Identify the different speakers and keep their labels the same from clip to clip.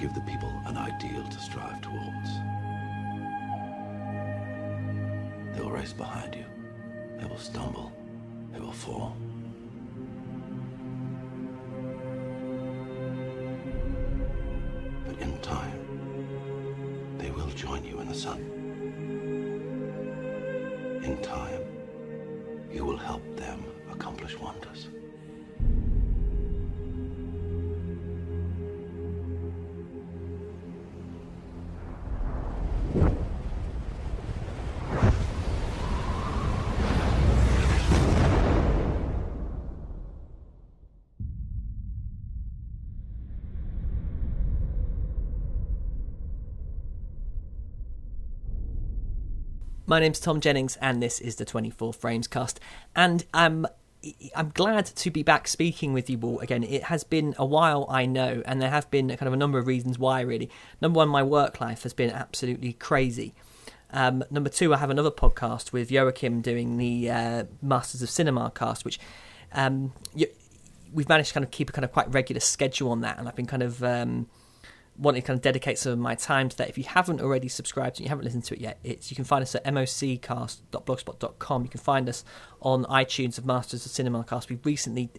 Speaker 1: give the people an ideal to strive towards. They will race behind you. They will stumble. They will fall. But in time, they will join you in the sun. In time, you will help them accomplish wonders.
Speaker 2: My name's Tom Jennings, and this is the 24 Frames cast. And I'm I'm glad to be back speaking with you all again. It has been a while, I know, and there have been kind of a number of reasons why. Really, number one, my work life has been absolutely crazy. Um, number two, I have another podcast with Joachim doing the uh, Masters of Cinema cast, which um, you, we've managed to kind of keep a kind of quite regular schedule on that, and I've been kind of um, wanting to kind of dedicate some of my time to that. If you haven't already subscribed and you haven't listened to it yet, it's you can find us at moccast.blogspot.com. You can find us on iTunes of Masters of Cinema Cast. We've recently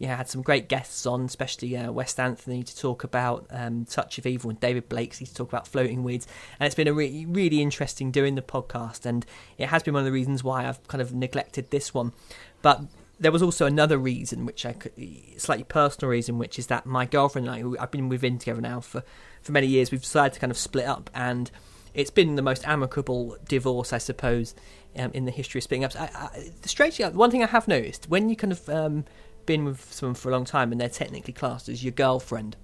Speaker 2: yeah, had some great guests on, especially uh, West Anthony to talk about um, Touch of Evil and David Blakeslee to talk about Floating Weeds. And it's been a re- really interesting doing the podcast, and it has been one of the reasons why I've kind of neglected this one. But there was also another reason, which I could, slightly personal reason, which is that my girlfriend and I, I've been within together now for, for many years, we've decided to kind of split up, and it's been the most amicable divorce, I suppose, um, in the history of splitting up. Strangely, one thing I have noticed when you kind of um, been with someone for a long time and they're technically classed as your girlfriend,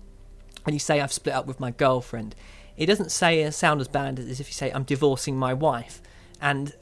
Speaker 2: and you say I've split up with my girlfriend, it doesn't say uh, sound as bad as if you say I'm divorcing my wife, and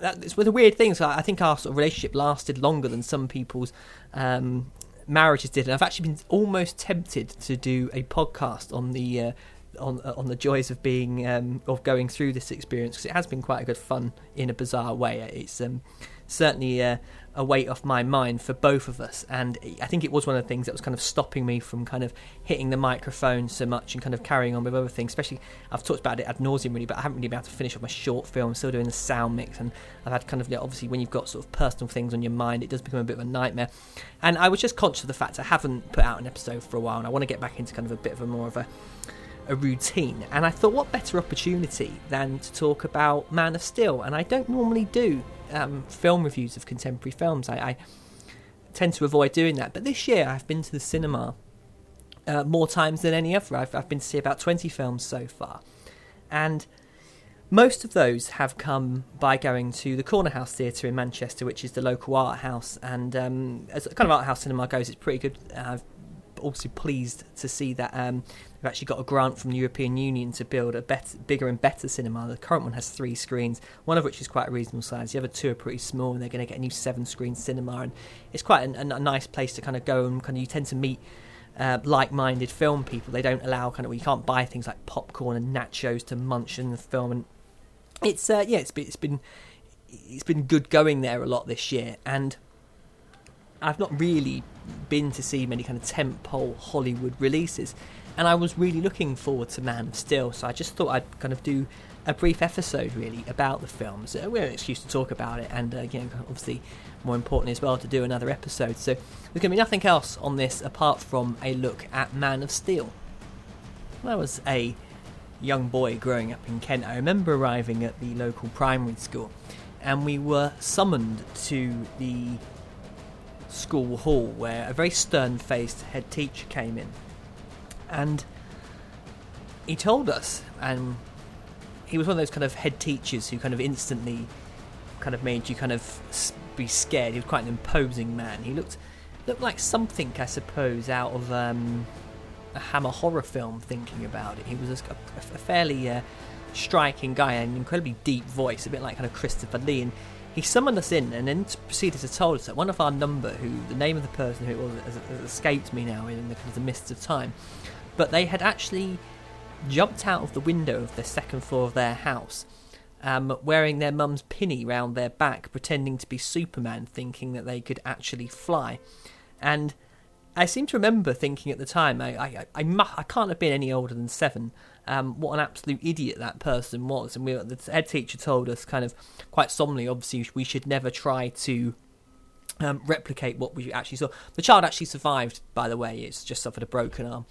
Speaker 2: it's with a weird thing. So I think our sort of relationship lasted longer than some people's um, marriages did, and I've actually been almost tempted to do a podcast on the uh, on uh, on the joys of being um, of going through this experience because it has been quite a good fun in a bizarre way. It's um, certainly uh, a weight off my mind for both of us. And I think it was one of the things that was kind of stopping me from kind of hitting the microphone so much and kind of carrying on with other things. Especially, I've talked about it ad nauseum really, but I haven't really been able to finish off my short film. I'm still doing the sound mix, and I've had kind of, you know, obviously, when you've got sort of personal things on your mind, it does become a bit of a nightmare. And I was just conscious of the fact I haven't put out an episode for a while, and I want to get back into kind of a bit of a more of a a routine. And I thought, what better opportunity than to talk about Man of Steel? And I don't normally do um, film reviews of contemporary films. I, I, tend to avoid doing that. But this year, I've been to the cinema uh, more times than any other. I've, I've been to see about 20 films so far. And most of those have come by going to the Corner House Theatre in Manchester, which is the local art house. And um, as kind of art house cinema goes, it's pretty good. I've also pleased to see that um, we've actually got a grant from the European Union to build a better, bigger and better cinema. The current one has three screens, one of which is quite a reasonable size. The other two are pretty small, and they're going to get a new seven-screen cinema, and it's quite a, a, nice place to kind of go and kind of you tend to meet. Uh, like-minded film people. They don't allow kind of you can't buy things like popcorn and nachos to munch in the film, and it's uh, yeah, it's been, it's been it's been good going there a lot this year, and I've not really been to see many kind of tentpole Hollywood releases, and I was really looking forward to Man of Steel. So I just thought I'd kind of do a brief episode really about the films. Uh, we're an excuse to talk about it, and uh, you know, obviously more important as well to do another episode. So there's going to be nothing else on this apart from a look at Man of Steel. When I was a young boy growing up in Kent, I remember arriving at the local primary school, and we were summoned to the school hall where a very stern faced head teacher came in. And he told us, and he was one of those kind of head teachers who kind of instantly kind of made you kind of be scared. He was quite an imposing man. He looked looked like something, I suppose, out of um, a Hammer horror film. Thinking about it, he was a, a fairly uh, striking guy, an incredibly deep voice, a bit like kind of Christopher Lee. And he summoned us in and then proceeded to tell us that one of our number, who the name of the person who it was has, has escaped me now in the, the mists of time, but they had actually jumped out of the window of the second floor of their house, um, wearing their mum's pinny round their back, pretending to be Superman, thinking that they could actually fly. And I seem to remember thinking at the time, I I, I, mu- I can't have been any older than seven. Um, what an absolute idiot that person was, and we, the head teacher told us kind of quite solemnly, obviously, we should never try to um, replicate what we actually saw. The child actually survived, by the way; it's just suffered a broken arm.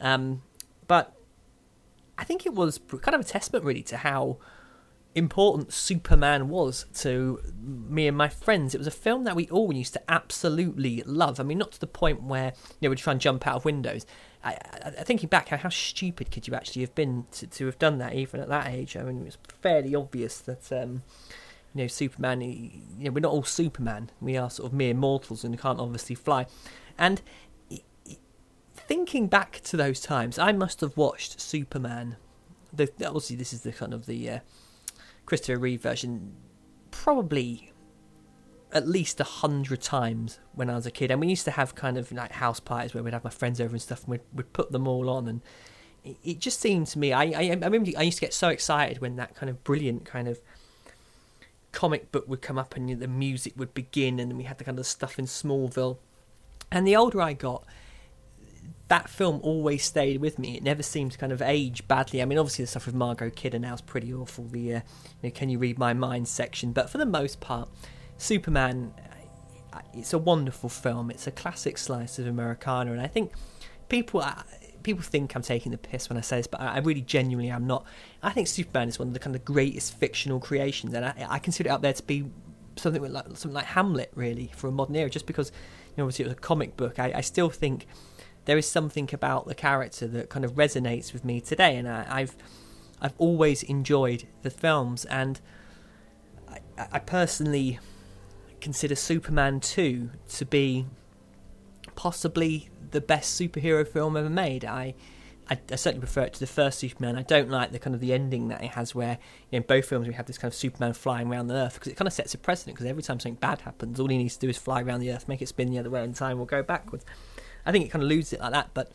Speaker 2: Um, but I think it was kind of a testament, really, to how important Superman was to me and my friends. It was a film that we all used to absolutely love. I mean, not to the point where you know we'd try and jump out of windows. I, I, thinking back, how, stupid could you actually have been to, to have done that, even at that age? I mean, it was fairly obvious that um, you know Superman. You know, we're not all Superman. We are sort of mere mortals and can't obviously fly. And thinking back to those times, I must have watched Superman. The, obviously, this is the kind of the uh, Christopher Reeve version probably at least a hundred times when I was a kid. And we used to have kind of like house parties where we'd have my friends over and stuff, and we'd, we'd put them all on. And it, it just seemed to me, I, I, I remember I used to get so excited when that kind of brilliant kind of comic book would come up and the music would begin, and we had the kind of stuff in Smallville. And the older I got, that film always stayed with me. It never seemed to kind of age badly. I mean, obviously the stuff with Margot Kidder now is pretty awful. The uh, you know, "Can you read my mind?" section, but for the most part, Superman. It's a wonderful film. It's a classic slice of Americana, and I think people uh, people think I'm taking the piss when I say this, but I really genuinely am not. I think Superman is one of the kind of greatest fictional creations, and I, I consider it out there to be something like something like Hamlet, really, for a modern era. Just because you know, obviously it was a comic book, I, I still think there is something about the character that kind of resonates with me today, and I, have I've always enjoyed the films, and I, I personally consider Superman two to be possibly the best superhero film ever made. I, I, I, certainly prefer it to the first Superman. I don't like the kind of the ending that it has, where you know, in both films we have this kind of Superman flying around the Earth because it kind of sets a precedent. Because every time something bad happens, all he needs to do is fly around the Earth, make it spin the other way, and time will go backwards. I think it kind of loses it like that. But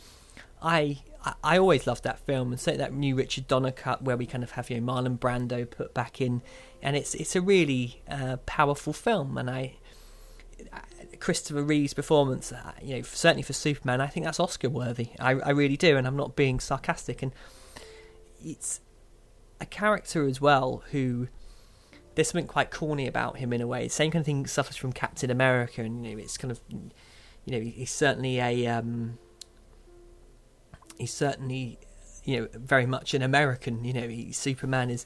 Speaker 2: I, I, I always loved that film, and certainly that new Richard Donner cut where we kind of have you know Marlon Brando put back in, and it's it's a really uh, powerful film, and I. Christopher Reeve's performance, uh, you know, certainly for Superman, I think that's Oscar worthy. I, I really do, and I'm not being sarcastic. And it's a character as well who there's something quite corny about him in a way. Same kind of thing suffers from Captain America, and you know, it's kind of you know, he's certainly a um, he's certainly you know very much an American. You know, he, Superman is.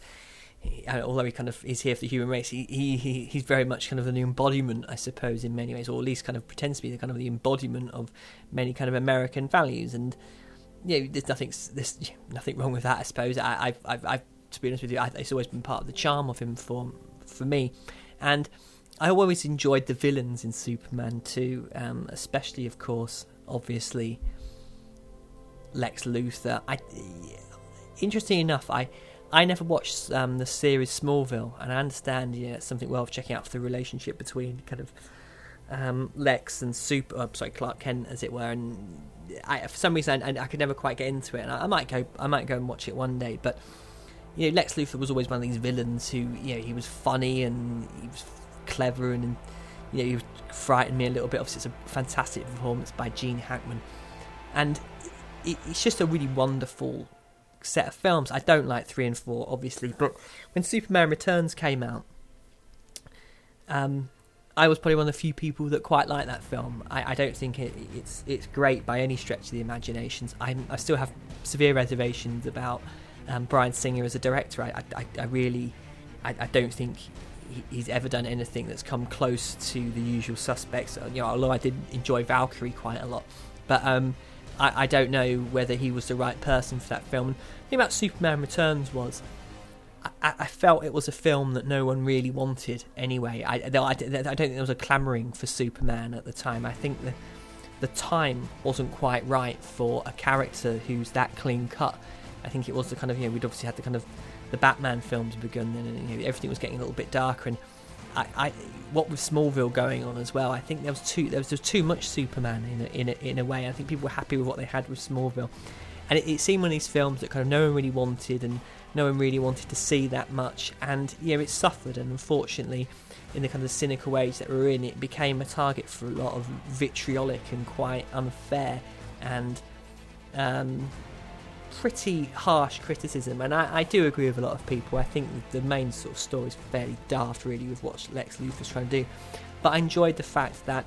Speaker 2: Although he kind of is here for the human race, he, he, he he's very much kind of an embodiment, I suppose, in many ways, or at least kind of pretends to be the kind of the embodiment of many kind of American values. And know, there's nothing there's nothing wrong with that, I suppose. I, I've, I've, I've to be honest with you, I, it's always been part of the charm of him for for me, and I always enjoyed the villains in Superman too, um, especially, of course, obviously, Lex Luthor. I, interesting enough, I I never watched um, the series Smallville, and I understand yeah, it's something worth checking out for the relationship between kind of um, Lex and Super, uh, sorry, Clark Kent, as it were. And I, for some reason, I, I, could never quite get into it, and I, I, might go, I might go and watch it one day. But you know, Lex Luthor was always one of these villains who, you know, he was funny and he was clever and, and you know, you frightened me a little bit. Obviously, it's a fantastic performance by Gene Hackman, and it, it's just a really wonderful set of films. I don't like three and four, obviously, but when Superman Returns came out, um, I was probably one of the few people that quite like that film. I, I don't think it, it's it's great by any stretch of the imaginations. i I still have severe reservations about um, Bryan Singer as a director. I, I, I really, I, don't think he's ever done anything that's come close to the usual suspects. You know, although I did enjoy Valkyrie quite a lot, but um, I, I, don't know whether he was the right person for that film. the thing about Superman Returns was. I, I, felt it was a film that no one really wanted anyway. I, I, I don't think there was a clamouring for Superman at the time. I think the the time wasn't quite right for a character who's that clean cut. I think it was the kind of you know we'd obviously had the kind of the Batman films begun, and you know, everything was getting a little bit darker. And I, I, what with Smallville going on as well, I think there was too there was, too much Superman in a, in a, in a way. I think people were happy with what they had with Smallville, and it, it, seemed one of these films that kind of no one really wanted, and no one really wanted to see that much. And yeah, it suffered, and unfortunately, in the kind of cynical age that we're in, it became a target for a lot of vitriolic and quite unfair and um, pretty harsh criticism. And I, I, do agree with a lot of people. I think the main sort of story is fairly daft, really, with what Lex Luthor's trying to do. But I enjoyed the fact that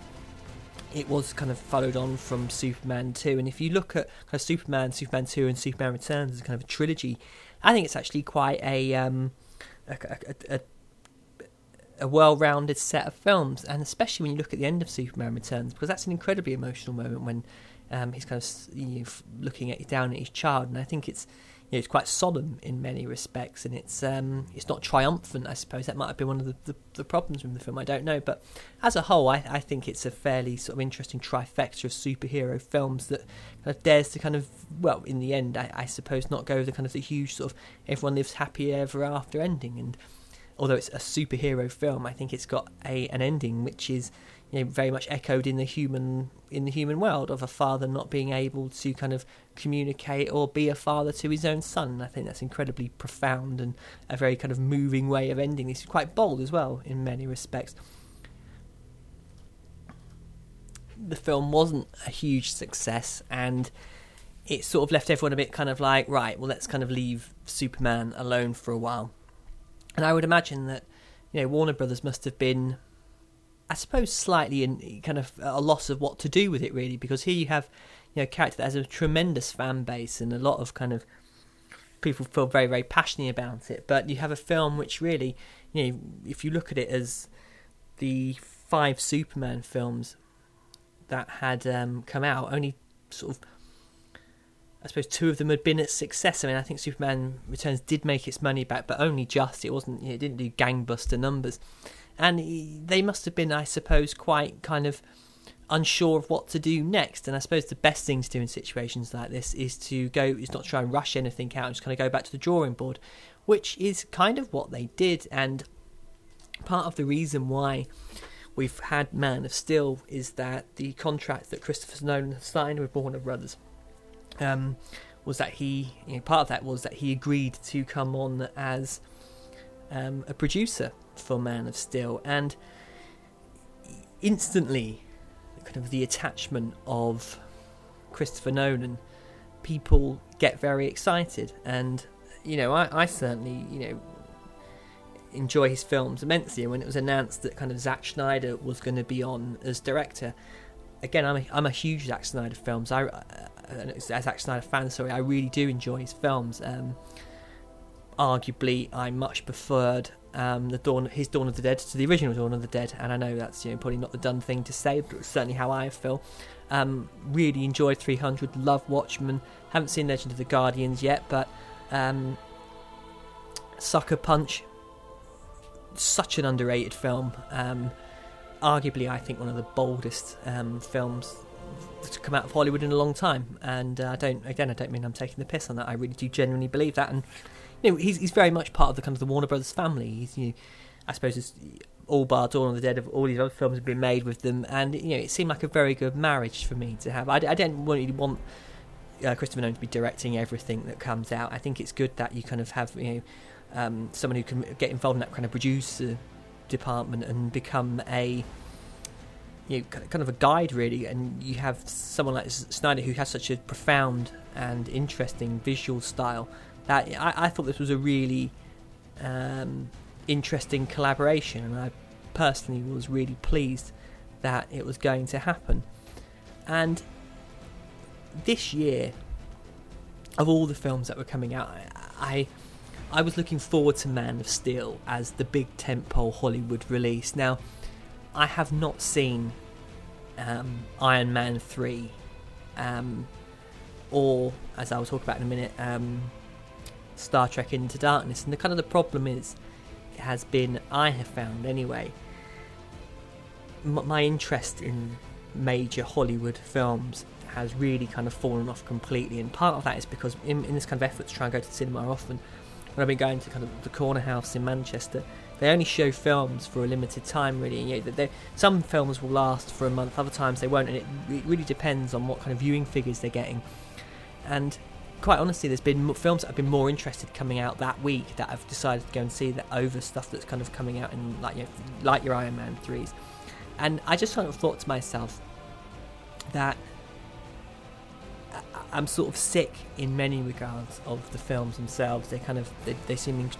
Speaker 2: it was kind of followed on from Superman 2. And if you look at kind of Superman, Superman 2, and Superman Returns as kind of a trilogy, I think it's actually quite a um, a, a, a, a well-rounded set of films, and especially when you look at the end of Superman Returns, because that's an incredibly emotional moment when um, he's kind of you know, looking at down at his child, and I think it's you know, it's quite solemn in many respects, and it's um, it's not triumphant. I suppose that might have been one of the, the, the problems with the film. I don't know, but as a whole, I, I think it's a fairly sort of interesting trifecta of superhero films that kind of dares to kind of well, in the end, I, I suppose not go with the kind of the huge sort of everyone lives happy ever after ending. And although it's a superhero film, I think it's got a an ending which is you know, very much echoed in the human in the human world of a father not being able to kind of communicate or be a father to his own son. I think that's incredibly profound and a very kind of moving way of ending this. Quite bold as well in many respects. The film wasn't a huge success and it sort of left everyone a bit kind of like, right, well, let's kind of leave Superman alone for a while. And I would imagine that, you know, Warner Brothers must have been I suppose slightly in kind of a loss of what to do with it really because here you have you know a character that has a tremendous fan base and a lot of kind of people feel very very passionate about it but you have a film which really you know if you look at it as the five Superman films that had um, come out only sort of I suppose two of them had been a success. I mean, I think Superman Returns did make its money back, but only just. It wasn't. It didn't do gangbuster numbers and they must have been, I suppose, quite kind of unsure of what to do next. And I suppose the best thing to do in situations like this is to go, is not try and rush anything out, just kind of go back to the drawing board, which is kind of what they did. And part of the reason why we've had Man of Steel is that the contract that Christopher Nolan signed with Warner Brothers um, was that he, you know, part of that was that he agreed to come on as um, a producer for Man of Steel, and instantly, kind of the attachment of Christopher Nolan, people get very excited, and you know, I, I certainly, you know, enjoy his films immensely. And when it was announced that kind of Zack Snyder was going to be on as director, again, I'm a, I'm a huge Zack Snyder films. I, uh, Zack Snyder fan, sorry, I really do enjoy his films. Um, arguably, I much preferred um, the Dawn, his Dawn of the Dead to the original Dawn of the Dead, and I know that's you know probably not the done thing to say, but it's certainly how I feel. Um, really enjoyed 300, love Watchmen. Haven't seen Legend of the Guardians yet, but um, Sucker Punch, such an underrated film. Um, arguably, I think one of the boldest um, films to come out of Hollywood in a long time. And uh, I don't, again, I don't mean I'm taking the piss on that. I really do genuinely believe that, and he's he's very much part of the kind of the Warner Brothers family. He's you know, I suppose it's all bar Dawn of the Dead of all these other films have been made with them, and you know it seemed like a very good marriage for me to have. I, I don't really want uh, Christopher Nolan to be directing everything that comes out. I think it's good that you kind of have you know um, someone who can get involved in that kind of producer department and become a you know, kind of a guide really, and you have someone like Snyder who has such a profound and interesting visual style that I, I thought this was a really um, interesting collaboration, and I personally was really pleased that it was going to happen. And this year, of all the films that were coming out, I I was looking forward to Man of Steel as the big tentpole Hollywood release. Now, I have not seen um, Iron Man three, um, or as I will talk about in a minute, um, Star Trek Into Darkness. And the kind of the problem is, it has been I have found anyway. M- my interest in major Hollywood films has really kind of fallen off completely, and part of that is because in, in this kind of effort to try and go to the cinema often, when I've been going to kind of the corner house in Manchester, they only show films for a limited time. Really, know, they, some films will last for a month, other times they won't, and it, it really depends on what kind of viewing figures they're getting. And quite honestly, there's been films that I've been more interested coming out that week that I've decided to go and see that over stuff that's kind of coming out in like you know, like your Iron Man threes, and I just kind of thought to myself that I'm sort of sick in many regards of the films themselves. They kind of they, they seem in,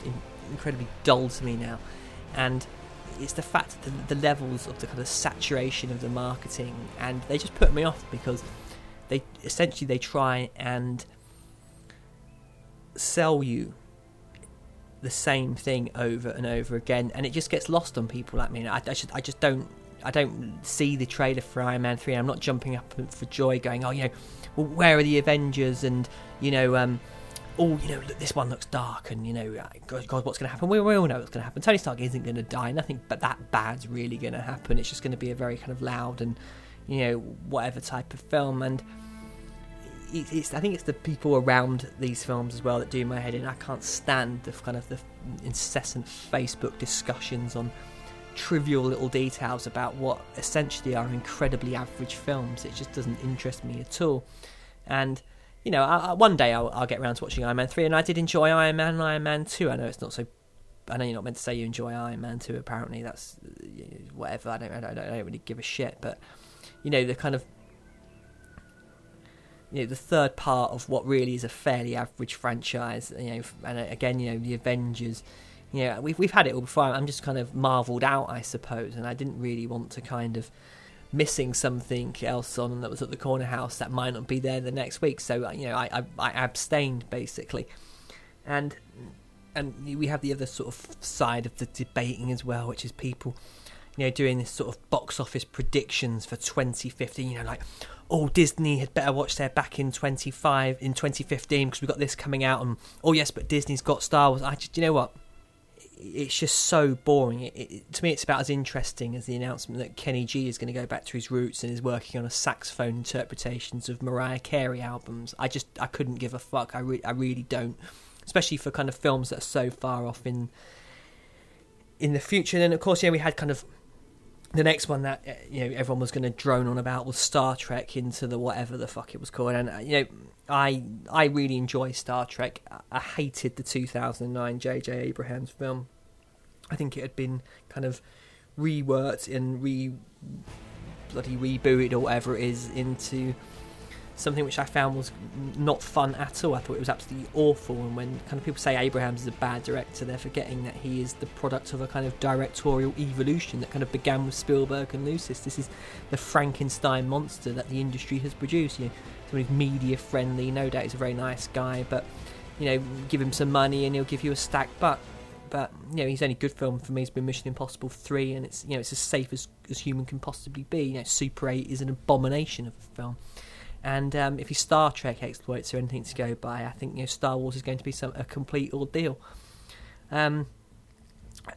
Speaker 2: incredibly dull to me now, and it's the fact that the, the levels of the kind of saturation of the marketing, and they just put me off because they essentially they try and sell you the same thing over and over again, and it just gets lost on people like me. I, I, just, I just don't, I don't see the trailer for Iron Man three. I'm not jumping up for joy, going, oh, you know, well, where are the Avengers? And you know, um, oh, you know, this one looks dark, and you know, uh, God, God what's going to happen? We, we all know what's going to happen. Tony Stark isn't going to die. Nothing but that bad's really going to happen. It's just going to be a very kind of loud and, you know, whatever type of film, and it's, I think it's the people around these films as well that do my head in. I can't stand the kind of the incessant Facebook discussions on trivial little details about what essentially are incredibly average films. It just doesn't interest me at all. And you know, I, one day I'll, I'll, get around to watching Iron Man three, and I did enjoy Iron Man and Iron Man two. I know it's not so. I know you're not meant to say you enjoy Iron Man two. Apparently, that's uh, whatever. I don't. I don't, I don't really give a shit. But you know, the kind of you know the third part of what really is a fairly average franchise. You know, and uh, again, you know the Avengers. Yeah, we've we've had it all before. I'm just kind of marvelled out, I suppose, and I didn't really want to kind of missing something else on that was at the corner house that might not be there the next week. So uh, you know, I I, I abstained basically, and and we have the other sort of side of the debating as well, which is people you know, doing this sort of box office predictions for 2015. You know, like, oh, Disney had better watch their back in 25 in 2015 because we've got this coming out, and oh yes, but Disney's got Star Wars. I just, you know what? It's just so boring. It, it, to me, it's about as interesting as the announcement that Kenny G is going to go back to his roots and is working on a saxophone interpretations of Mariah Carey albums. I just, I couldn't give a fuck. I, re- I really don't, especially for kind of films that are so far off in in the future. And then, of course, yeah, we had kind of the next one that uh, you know everyone was going to drone on about was Star Trek into the whatever the fuck it was called, and uh, you know I I really enjoy Star Trek. I hated the 2009 J.J. Abrams film. I think it had been kind of reworked and re bloody rebooted or whatever it is into something which I found was not fun at all. I thought it was absolutely awful. And when kind of people say Abrams is a bad director, they're forgetting that he is the product of a kind of directorial evolution that kind of began with Spielberg and Lucas. This is the Frankenstein monster that the industry has produced. You know, someone media friendly. No doubt he's a very nice guy, but you know, give him some money and he'll give you a stack butt. But you know, his only good film for me has been Mission Impossible Three, and it's you know it's as safe as as human can possibly be. You know, Super Eight is an abomination of a film. And um, if your Star Trek exploits are anything to go by, I think you know Star Wars is going to be some a complete ordeal. Um,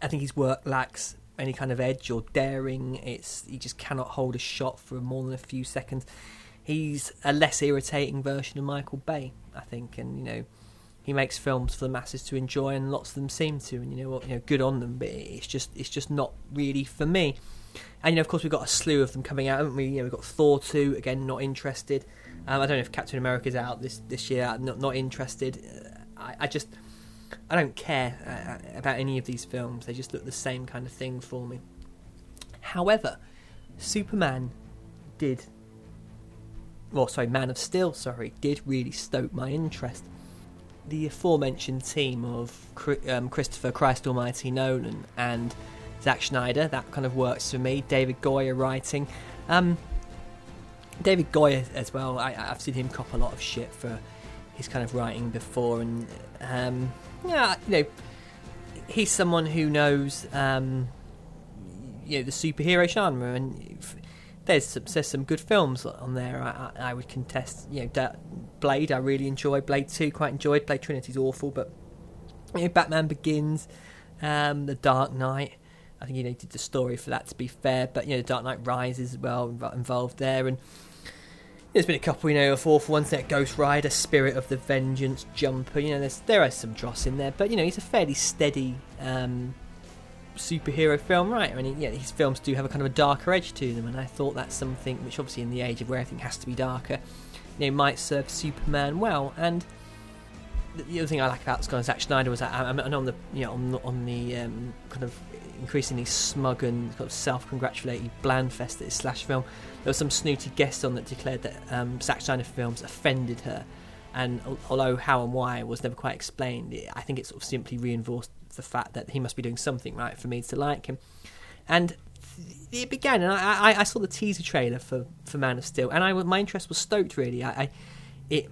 Speaker 2: I think his work lacks any kind of edge or daring. It's he just cannot hold a shot for more than a few seconds. He's a less irritating version of Michael Bay, I think, and you know he makes films for the masses to enjoy, and lots of them seem to, and you know what, you know, good on them. But it's just it's just not really for me. And you know, of course, we've got a slew of them coming out, haven't we? You know, we've got Thor two again, not interested. Um, I don't know if Captain America's out this this year. Not not interested. Uh, I, I just I don't care uh, about any of these films. They just look the same kind of thing for me. However, Superman did. Well, sorry, Man of Steel, sorry, did really stoke my interest. The aforementioned team of um, Christopher Christ Almighty Nolan and Zack Snyder. That kind of works for me. David Goyer writing. Um, David Goyer as well. I, have seen him cop a lot of shit for his kind of writing before, and um, yeah, you know, he's someone who knows um, you know the superhero genre, and there's some, there's some good films on there. I, I, I would contest. You know, Blade. I really enjoy Blade Two. Quite enjoyed. Blade Trinity's awful, but you know, Batman Begins, um, The Dark Knight. I think he needed the story for that to be fair, but you know, Dark Knight Rises as well involved there, and there's been a couple, you know, of awful ones like Ghost Rider, Spirit of the Vengeance, Jumper. You know, there's there are some dross in there, but you know, he's a fairly steady um, superhero film writer, and he, yeah, his films do have a kind of a darker edge to them. And I thought that's something which, obviously, in the age of where everything has to be darker, you know, might serve Superman well. And the other thing I like about Scott Zack Snyder was that I'm, I'm on the you know on the, on the um, kind of increasingly smug and kind of self-congratulatory bland fest that is slash film. There was some snooty guest on that declared that um, Zack Snyder films offended her, and although how and why was never quite explained, I think it sort of simply reinforced the fact that he must be doing something right for me to like him. And it began, and I, I, I saw the teaser trailer for, for Man of Steel, and I my interest was stoked. Really, I, I it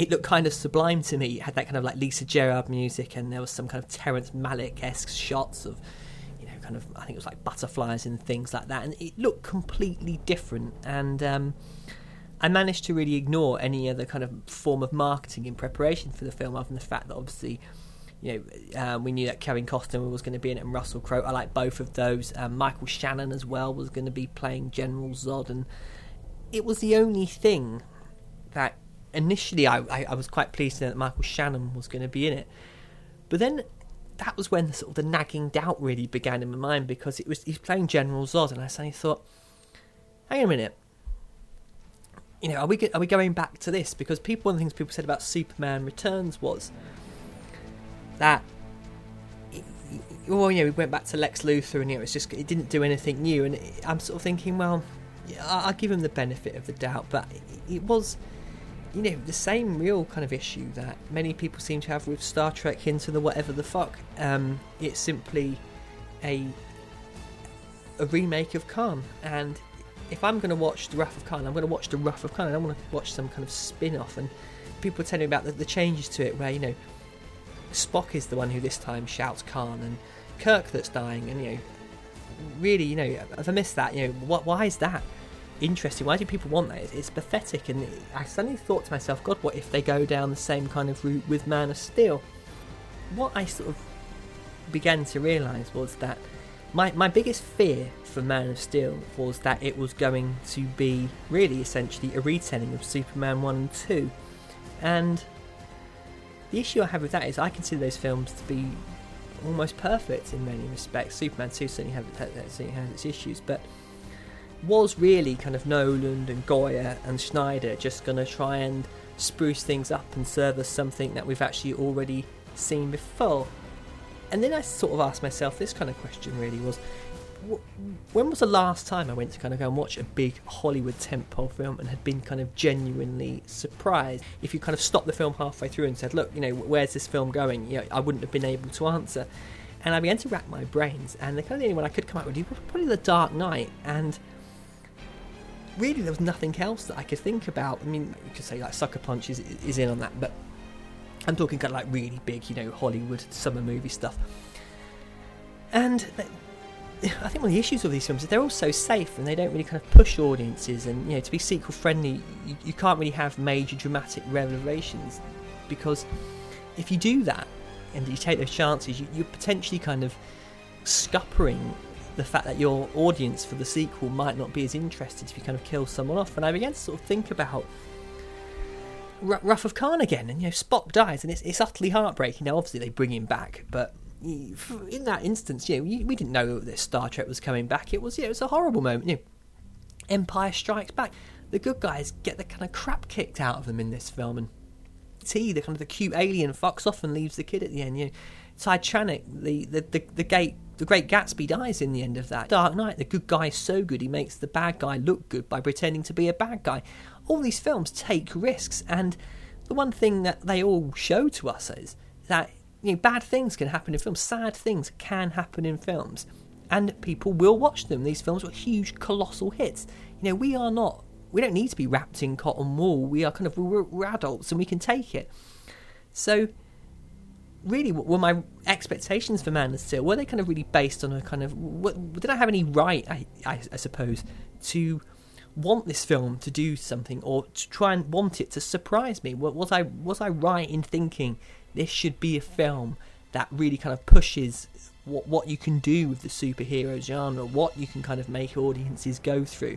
Speaker 2: it looked kind of sublime to me. It had that kind of like Lisa Gerrard music, and there was some kind of Terrence Malick esque shots of, you know, kind of I think it was like butterflies and things like that, and it looked completely different. And um, I managed to really ignore any other kind of form of marketing in preparation for the film, other than the fact that obviously. You know, um, we knew that Kevin Costner was going to be in it, and Russell Crowe. I like both of those. Um, Michael Shannon as well was going to be playing General Zod, and it was the only thing that initially I, I, I was quite pleased that Michael Shannon was going to be in it, but then that was when the sort of the nagging doubt really began in my mind because it was he's playing General Zod, and I suddenly thought, hang on a minute, you know, are we are we going back to this? Because people one of the things people said about Superman Returns was that. Well, you know, we went back to Lex Luthor, and you know, it's just it didn't do anything new. And I'm sort of thinking, well, I'll give him the benefit of the doubt, but it was you know, the same real kind of issue that many people seem to have with Star Trek into the whatever the fuck. Um, it's simply a a remake of Khan, and if I'm going to watch the Wrath of Khan, I'm going to watch the Wrath of Khan. I don't want to watch some kind of spin-off. And people telling me about the, the changes to it, where you know Spock is the one who this time shouts Khan, and Kirk that's dying, and you know, really, you know, have I missed that? You know? Why is that? Interesting. Why do people want that? It's, pathetic. And I suddenly thought to myself, God, what if they go down the same kind of route with Man of Steel? What I sort of began to realise was that my, my biggest fear for Man of Steel was that it was going to be really essentially a retelling of Superman 1 and 2. And the issue I have with that is I consider those films to be almost perfect in many respects. Superman 2 certainly, have, certainly has its issues, but was really kind of Nolan and Goyer and Snyder just going to try and spruce things up and serve us something that we've actually already seen before? And then I sort of asked myself this kind of question really was when was the last time I went to kind of go and watch a big Hollywood tentpole film and had been kind of genuinely surprised? If you kind of stopped the film halfway through and said, "Look, you know, where's this film going?" You know, I wouldn't have been able to answer. And I began to rack my brains, and the kind of the only one I could come up with was probably The Dark Knight. And really there was nothing else that I could think about. I mean, you could say like Sucker Punch is, is in on that, but I'm talking kind of like really big, you know, Hollywood summer movie stuff. And I think one of the issues with these films is they're all so safe and they don't really kind of push audiences. And you know, to be sequel friendly, you, you can't really have major dramatic revelations because if you do that and you take those chances, you, you're potentially kind of scuppering the fact that your audience for the sequel might not be as interested if you kind of kill someone off. And I began to sort of think about R- Wrath of Khan again, and you know Spock dies, and it's, it's utterly heartbreaking. Now, obviously, they bring him back, but in that instance, you know, we didn't know that Star Trek was coming back. It was, yeah, it was a horrible moment. You know, Empire Strikes Back. The good guys get the kind of crap kicked out of them in this film, and E.T., the kind of the cute alien, fucks off and leaves the kid at the end. You know, Titanic, the the, the, the gate the Great Gatsby dies in the end of that. Dark Knight, the good guy is so good he makes the bad guy look good by pretending to be a bad guy. All these films take risks, and the one thing that they all show to us is that you know, bad things can happen in films, sad things can happen in films, and people will watch them. These films were huge, colossal hits. You know, we are not, we don't need to be wrapped in cotton wool. We are kind of, we're, we're adults and we can take it. So, really were my expectations for Man of Steel were they kind of really based on a kind of what, did I have any right I, I, I, suppose to want this film to do something or to try and want it to surprise me? Was I was I right in thinking this should be a film that really kind of pushes what what you can do with the superhero genre what you can kind of make audiences go through?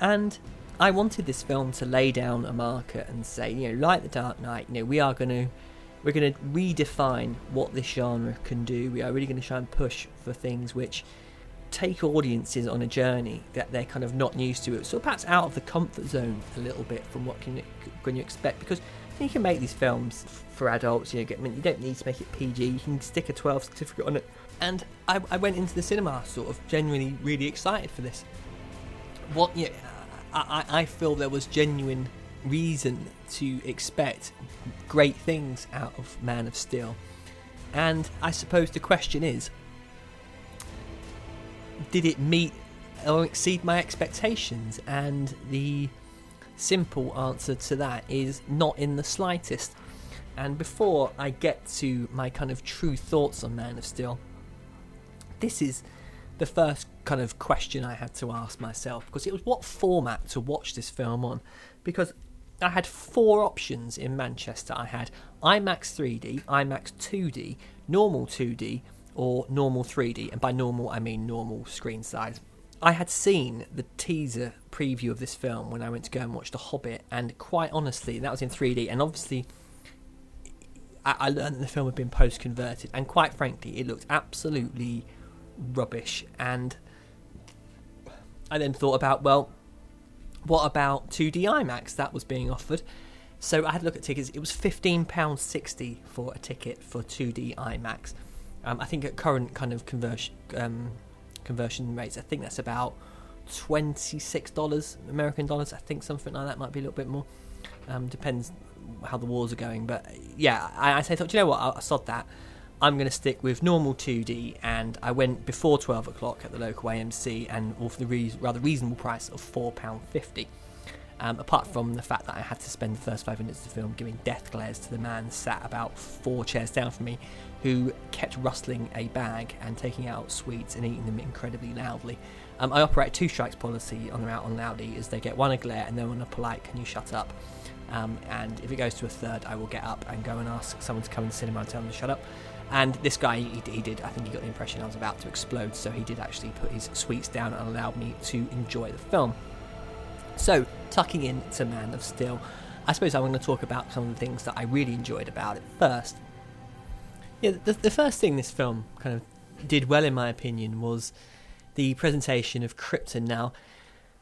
Speaker 2: And I wanted this film to lay down a marker and say you know like the Dark Knight you know we are going to we're going to redefine what this genre can do. We are really going to try and push for things which take audiences on a journey that they're kind of not used to. So perhaps out of the comfort zone a little bit from what can, can you expect. Because you can make these films for adults. You know, get, I mean, you don't need to make it PG. You can stick a 12 certificate on it. And I, I went into the cinema sort of genuinely really excited for this. What you know, I, I feel there was genuine reason to expect great things out of Man of Steel. And I suppose the question is did it meet or exceed my expectations? And the simple answer to that is not in the slightest. And before I get to my kind of true thoughts on Man of Steel, this is the first kind of question I had to ask myself because it was what format to watch this film on. Because I had four options in Manchester. I had IMAX 3D, IMAX 2D, normal 2D, or normal 3D. And by normal, I mean normal screen size. I had seen the teaser preview of this film when I went to go and watch The Hobbit, and quite honestly, that was in 3D. And obviously, I, I learned that the film had been post converted, and quite frankly, it looked absolutely rubbish. And I then thought about, well, what about 2D IMAX that was being offered? So I had a look at tickets. It was £15.60 for a ticket for 2D IMAX. Um, I think at current kind of conversion um, conversion rates, I think that's about $26 American dollars. I think something like that might be a little bit more. Um, depends how the wars are going. But yeah, I, I say, thought, you know what, I, I sod that. I'm going to stick with normal 2D, and I went before 12 o'clock at the local AMC, and all for the re- rather reasonable price of £4.50. Um, apart from the fact that I had to spend the first five minutes of the film giving death glares to the man sat about four chairs down from me, who kept rustling a bag and taking out sweets and eating them incredibly loudly. Um, I operate two strikes policy on the out on Loudy, as they get one a glare and then one a polite, can you shut up? Um, and if it goes to a third, I will get up and go and ask someone to come in the cinema and tell them to shut up. And this guy, he, he, did, I think he got the impression I was about to explode, so he did actually put his sweets down and allowed me to enjoy the film. So, tucking in to Man of Steel, I suppose I'm going to talk about some of the things that I really enjoyed about it first. Yeah, the, the first thing this film kind of did well, in my opinion, was the presentation of Krypton. Now,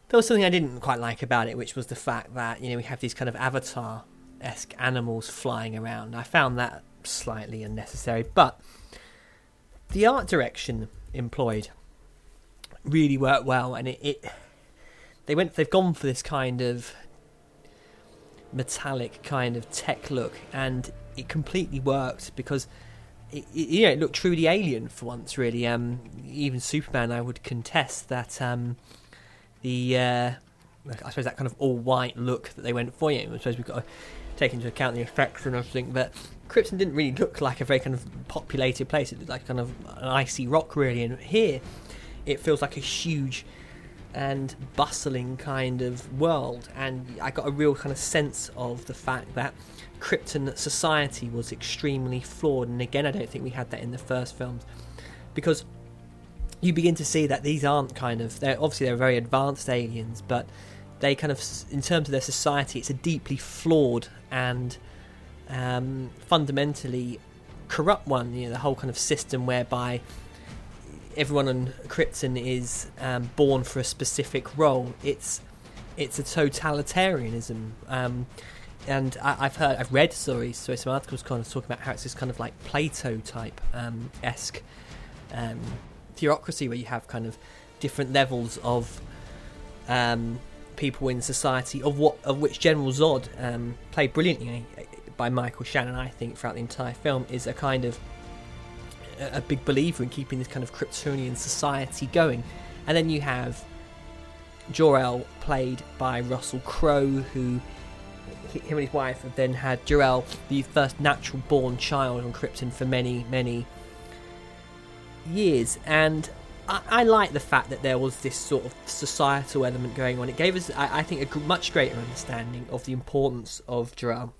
Speaker 2: there was something I didn't quite like about it, which was the fact that, you know, we have these kind of avatar esque animals flying around. I found that slightly unnecessary, but the art direction employed really worked well, and it, it they went they've gone for this kind of metallic kind of tech look, and it completely worked because. It, it, you know, it looked truly alien for once. Really, um, even Superman, I would contest that um, the uh, I suppose that kind of all white look that they went for. You, I suppose we've got to take into account the effects and everything, but Krypton didn't really look like a very kind of populated place. It looked like kind of an icy rock, really. And here, it feels like a huge and bustling kind of world. And I got a real kind of sense of the fact that Krypton society was extremely flawed. And again, I don't think we had that in the first films because you begin to see that these aren't kind of they're obviously they're very advanced aliens, but they kind of in terms of their society, it's a deeply flawed and um, fundamentally corrupt one. You know, the whole kind of system whereby everyone on Krypton is um, born for a specific role. It's it's a totalitarianism. Um, and I, have heard, I've read stories, so some articles kind of talking about how it's this kind of like Plato type um, esque um, theocracy where you have kind of different levels of um, people in society, of what of which General Zod, um, played brilliantly by Michael Shannon, I think, throughout the entire film, is a kind of a, a big believer in keeping this kind of Kryptonian society going. And then you have Jor-El, played by Russell Crowe, who him and his wife have then had Jor-El, the first natural born child on Krypton for many, many years. And I, I, like the fact that there was this sort of societal element going on. It gave us, I, I think, a much greater understanding of the importance of Jor-El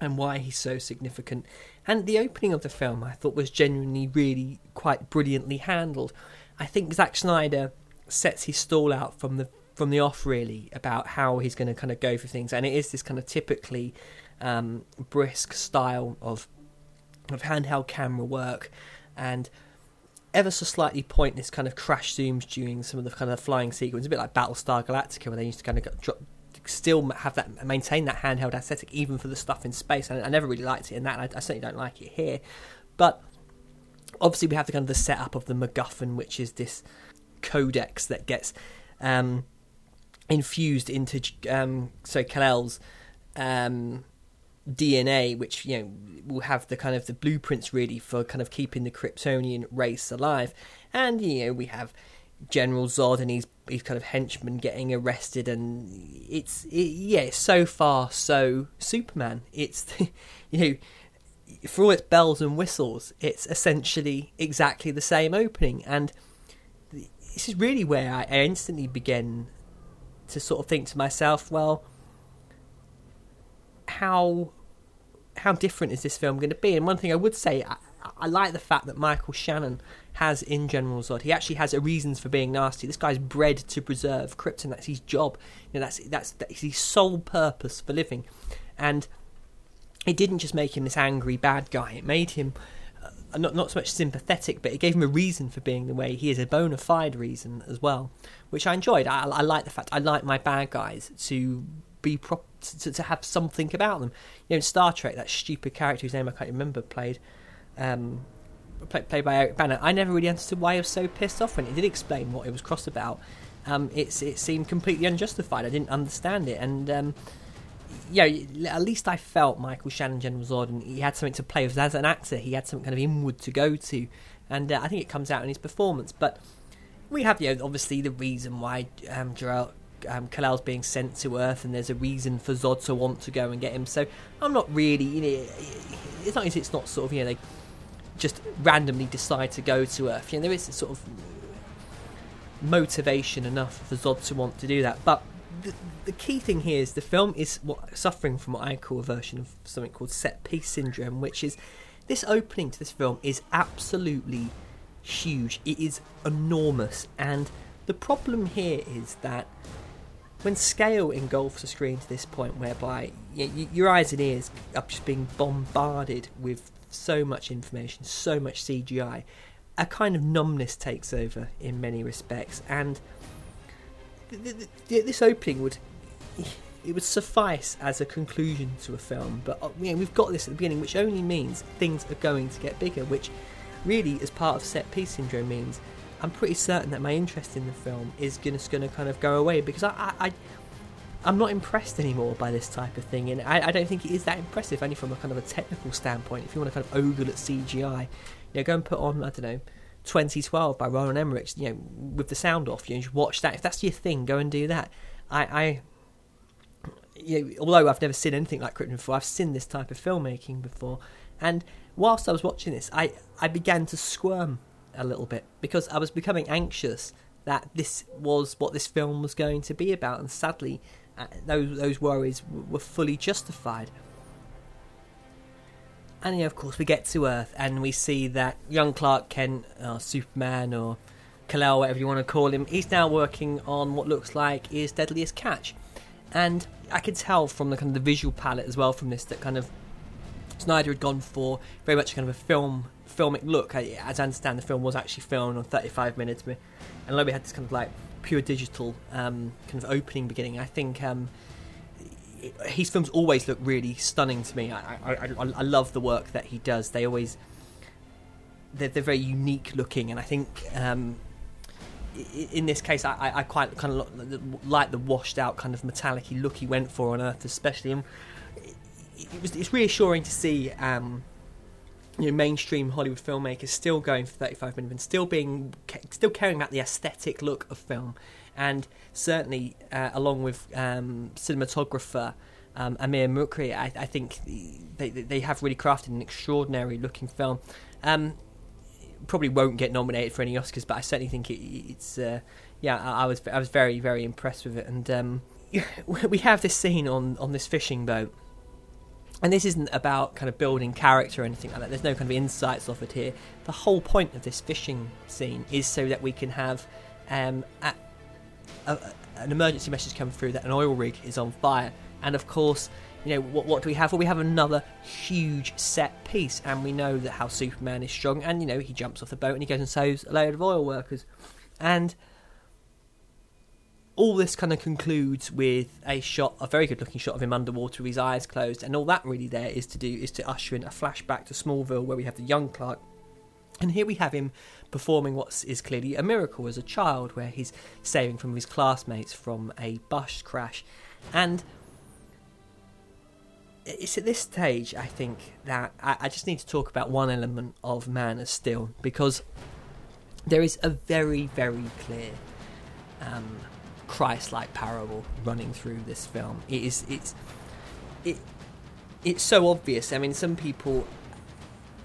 Speaker 2: and why he's so significant. And the opening of the film, I thought, was genuinely really quite brilliantly handled. I think Zack Snyder sets his stall out from the from the off really about how he's going to kind of go for things, and it is this kind of typically um, brisk style of of handheld camera work and ever so slightly pointless kind of crash zooms during some of the kind of flying sequence, a bit like Battlestar Galactica, where they used to kind of drop still have that maintain that handheld aesthetic even for the stuff in space. I, I never really liked it in that. I, I certainly don't like it here, but obviously we have the kind of the setup of the MacGuffin, which is this codex that gets um, infused into um, so Kal-El's um, DNA, which you know will have the kind of the blueprints really for kind of keeping the Kryptonian race alive, and you know we have General Zod and his his kind of henchmen getting arrested, and it's it, yeah, so far so Superman. It's you know for all its bells and whistles, it's essentially exactly the same opening, and this is really where I, I instantly begin to sort of think to myself, well, how how different is this film going to be? And one thing I would say, I, I like the fact that Michael Shannon has in General Zod. He actually has a reasons for being nasty. This guy's bred to preserve Krypton. That's his job. You know, that's that's that's his sole purpose for living. And it didn't just make him this angry bad guy. It made him uh, not not so much sympathetic, but it gave him a reason for being the way he is, a bona fide reason as well, which I enjoyed. I, I like the fact I like my bad guys to be prop to, to have something about them. You know, in Star Trek, that stupid character whose name I can't remember played. Um, play, played by Eric Bana. I never really understood why he was so pissed off when it did explain what it was cross about. Um, it's it seemed completely unjustified. I didn't understand it, and um, yeah, at least I felt Michael Shannon General Zod, and he had something to play with as an actor. He had something kind of inward to go to, and uh, I think it comes out in his performance. But we have, you know, obviously the reason why um, Jor-El, um, Kal-El's being sent to Earth, and there's a reason for Zod to want to go and get him. So I'm not really, you know, it's not it's not sort of, you know, they just randomly decide to go to Earth. You know, there is sort of motivation enough for Zod to want to do that. But the, the key thing here is the film is what, suffering from what I call a version of something called set piece syndrome, which is this opening to this film is absolutely huge. It is enormous, and the problem here is that when scale engulfs a screen to this point, whereby you, your eyes and ears are just being bombarded with so much information, so much CGI, a kind of numbness takes over in many respects, and this opening would it would suffice as a conclusion to a film, but uh, you know, we've got this at the beginning, which only means things are going to get bigger, which really, as part of set piece syndrome, means I'm pretty certain that my interest in the film is going to kind of go away because I, I, I'm not impressed anymore by this type of thing, and I, I, don't think it is that impressive, only from a kind of a technical standpoint. If you want to kind of ogle at CGI, you know, go and put on I don't know. 2012 by Roland Emmerich, you know, with the sound off, you know, watch that. If that's your thing, go and do that. I, I you know, although I've never seen anything like Krypton before, I've seen this type of filmmaking before, and whilst I was watching this, I, I began to squirm a little bit because I was becoming anxious that this was what this film was going to be about, and sadly, uh, those those worries were fully justified. And yeah, of course, we get to Earth and we see that young Clark Kent, or Superman, or Kal-El, whatever you want to call him, he's now working on what looks like his deadliest catch. And I could tell from the kind of the visual palette as well from this that kind of Snyder had gone for very much kind of a film filmic look. As I understand, the film was actually filmed on 35 minutes, and we had this kind of like pure digital um, kind of opening beginning, I think um, his films always look really stunning to me. I, I, I, I, love the work that he does. They always they're, they're very unique looking, and I think um, in this case, I, I, quite kind of like the washed out kind of metallic look he went for on Earth, especially. And it was it's reassuring to see um, you know mainstream Hollywood filmmakers still going for 35 minutes and still being still caring about the aesthetic look of film, and certainly uh, along with um, cinematographer. Um, Amir Mokri, I, I, think they they have really crafted an extraordinary looking film. Um, probably won't get nominated for any Oscars, but I certainly think it, it's uh, yeah. I, I, was I was very very impressed with it, and um, we have this scene on on this fishing boat and this isn't about kind of building character or anything like that. There's no kind of insights offered here. The whole point of this fishing scene is so that we can have um, a, a, an emergency message come through that an oil rig is on fire. And of course, you know what, what do we have? Well, we have another huge set piece, and we know that how Superman is strong. And you know he jumps off the boat and he goes and saves a load of oil workers. And all this kind of concludes with a shot, a very good looking shot of him underwater with his eyes closed, and all that really there is to do is to usher in a flashback to Smallville where we have the young Clark. And here we have him performing what is clearly a miracle as a child, where he's saving from his classmates from a bus crash. And it's at this stage, I think, that I, I just need to talk about one element of Man of Steel because there is a very, very clear um, Christ-like parable running through this film. It is, it's, it, it's so obvious. I mean, some people,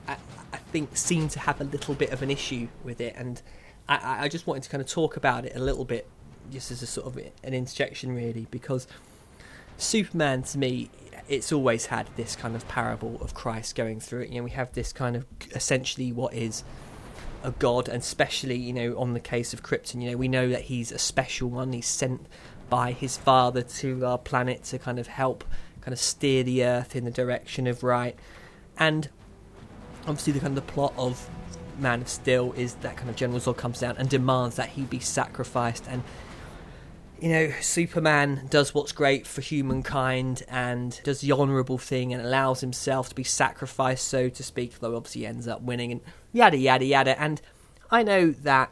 Speaker 2: I, I think, seem to have a little bit of an issue with it, and I, I just wanted to kind of talk about it a little bit, just as a sort of an interjection, really, because Superman to me it's always had this kind of parable of Christ going through it. You know, we have this kind of essentially what is a god, and especially you know on the case of Krypton, you know we know that he's a special one. He's sent by his father to our planet to kind of help, kind of steer the Earth in the direction of right. And obviously, the kind of the plot of Man of Steel is that kind of General Zod comes down and demands that he be sacrificed and you know, Superman does what's great for humankind and does the honourable thing and allows himself to be sacrificed, so to speak, though obviously ends up winning and yada yada yada. And I know that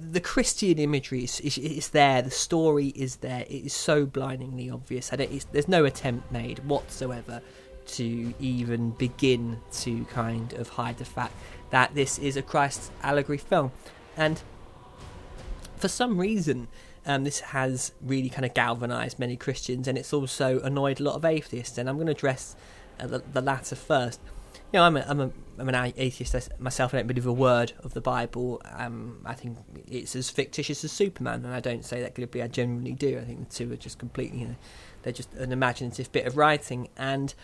Speaker 2: the Christian imagery is, is, is there, the story is there, it is so blindingly obvious, and there's no attempt made whatsoever to even begin to kind of hide the fact that this is a Christ allegory film. And for some reason, um, this has really kind of galvanized many Christians, and it's also annoyed a lot of atheists. And I'm going to address uh, the, the, latter first. You know, I'm, a, I'm, a, I'm an atheist myself. I don't believe a word of the Bible. Um, I think it's as fictitious as Superman, and I don't say that glibly. I genuinely do. I think the two are just completely, you know, they're just an imaginative bit of writing. And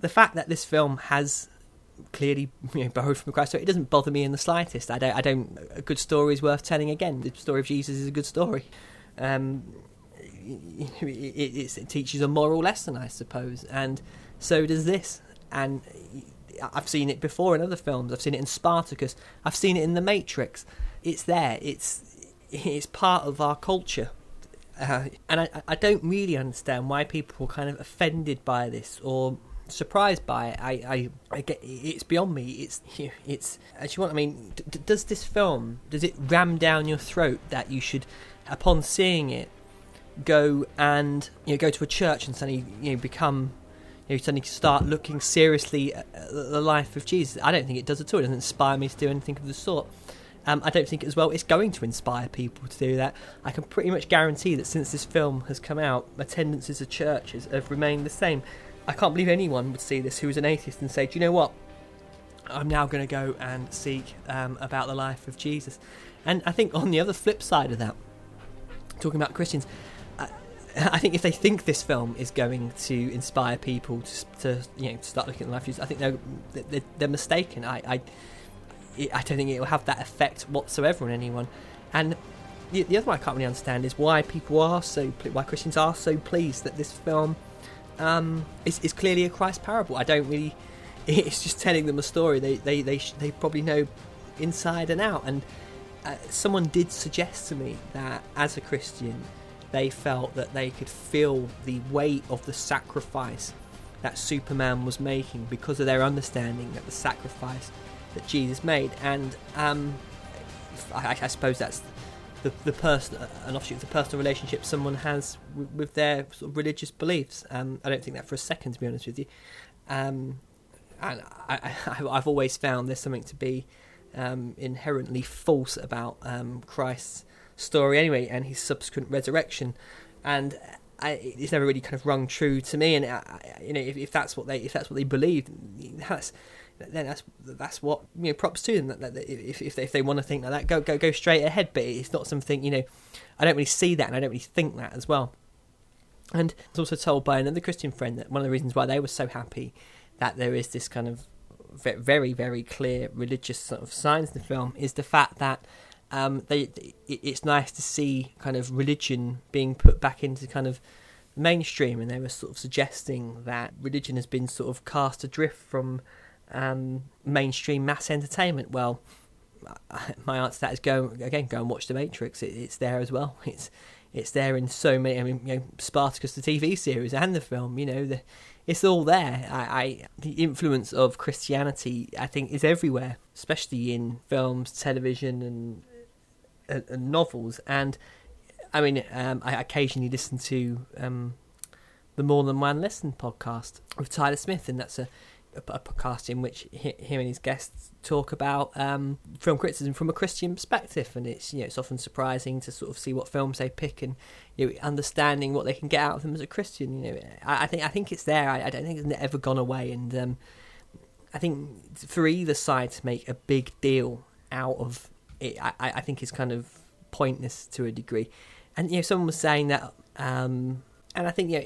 Speaker 2: the fact that this film has clearly you know, borrowed from Christ. So it doesn't bother me in the slightest. I don't. I don't. A good story is worth telling again. The story of Jesus is a good story. Um, it, it, it, teaches a moral lesson, I suppose, and so does this. And I've seen it before in other films. I've seen it in Spartacus. I've seen it in The Matrix. It's there. It's it's part of our culture. Uh, and I, I don't really understand why people are kind of offended by this or surprised by it. I, I, I get it's beyond me. It's it's As you want, I mean. D- does this film does it ram down your throat that you should, upon seeing it, go and you know go to a church and suddenly you know become you know, suddenly start looking seriously at the life of Jesus. I don't think it does at all. It doesn't inspire me to do anything of the sort. Um, I don't think as well it's going to inspire people to do that. I can pretty much guarantee that since this film has come out, attendances at churches have remained the same. I can't believe anyone would see this who is an atheist and say, "Do you know what? I'm now going to go and seek um, about the life of Jesus." And I think on the other flip side of that, talking about Christians, I, think if they think this film is going to inspire people to, to you know start looking at life I think they're they're, they're mistaken. I, I I don't think it will have that effect whatsoever on anyone. And the, the other one I can't really understand is why people are so why Christians are so pleased that this film um, it's, clearly a Christ parable. I don't really. It's just telling them a story. They they they they probably know inside and out. And uh, someone did suggest to me that as a Christian, they felt that they could feel the weight of the sacrifice that Superman was making because of their understanding that the sacrifice that Jesus made. And um, I, I suppose that's the the person an offshoot of the personal relationship someone has with, their sort of religious beliefs. Um, I don't think that for a second, to be honest with you. Um, and I, have always found there's something to be um, inherently false about um, Christ's story, anyway, and his subsequent resurrection. And I, it's never really kind of rung true to me. And I, you know, if, if, that's what they if that's what they believe, that's then that's that's what you know props to them. That, if if they, if they want to think like that, go go go straight ahead. But it's not something you know. I don't really see that, and I don't really think that as well. And I was also told by another Christian friend that one of the reasons why they were so happy that there is this kind of very very clear religious sort of signs in the film is the fact that um, they it's nice to see kind of religion being put back into kind of mainstream, and they were sort of suggesting that religion has been sort of cast adrift from um, mainstream mass entertainment. Well, my answer to that is go again. Go and watch The Matrix. It, it's there as well. It's it's there in so many. I mean, you know, Spartacus, the TV series, and the film. You know, the, it's all there. I, I the influence of Christianity, I think, is everywhere, especially in films, television, and, and, and novels. And I mean, um, I occasionally listen to um, the More Than One Lesson podcast with Tyler Smith, and that's a a, podcast in which he, him and his guests talk about um, film criticism from a Christian perspective, and it's you know it's often surprising to sort of see what films they pick and you know, understanding what they can get out of them as a Christian. You know, I, I think I think it's there. I, I, don't think it's ever gone away, and um, I think for either side to make a big deal out of it, I, I think is kind of pointless to a degree. And you know, someone was saying that, um, and I think you know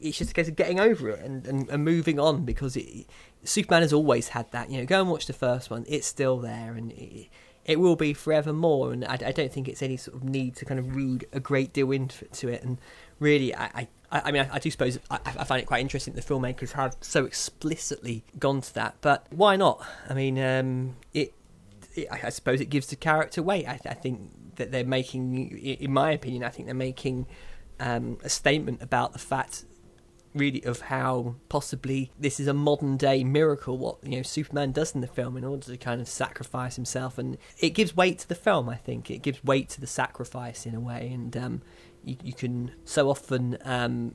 Speaker 2: it's just a case of getting over it and, and, and moving on because it, Superman has always had that. You know, go and watch the first one; it's still there, and it, it will be forevermore. And I, I, don't think it's any sort of need to kind of read a great deal into it. And really, I, I, I mean, I, I, do suppose I, I, find it quite interesting that the filmmakers have so explicitly gone to that. But why not? I mean, um, it, it, I suppose it gives the character weight. I, I think that they're making, in my opinion, I think they're making um, a statement about the fact really of how possibly this is a modern day miracle what you know Superman does in the film in order to kind of sacrifice himself. And it gives weight to the film I think. It gives weight to the sacrifice in a way. And um, you, you can so often um,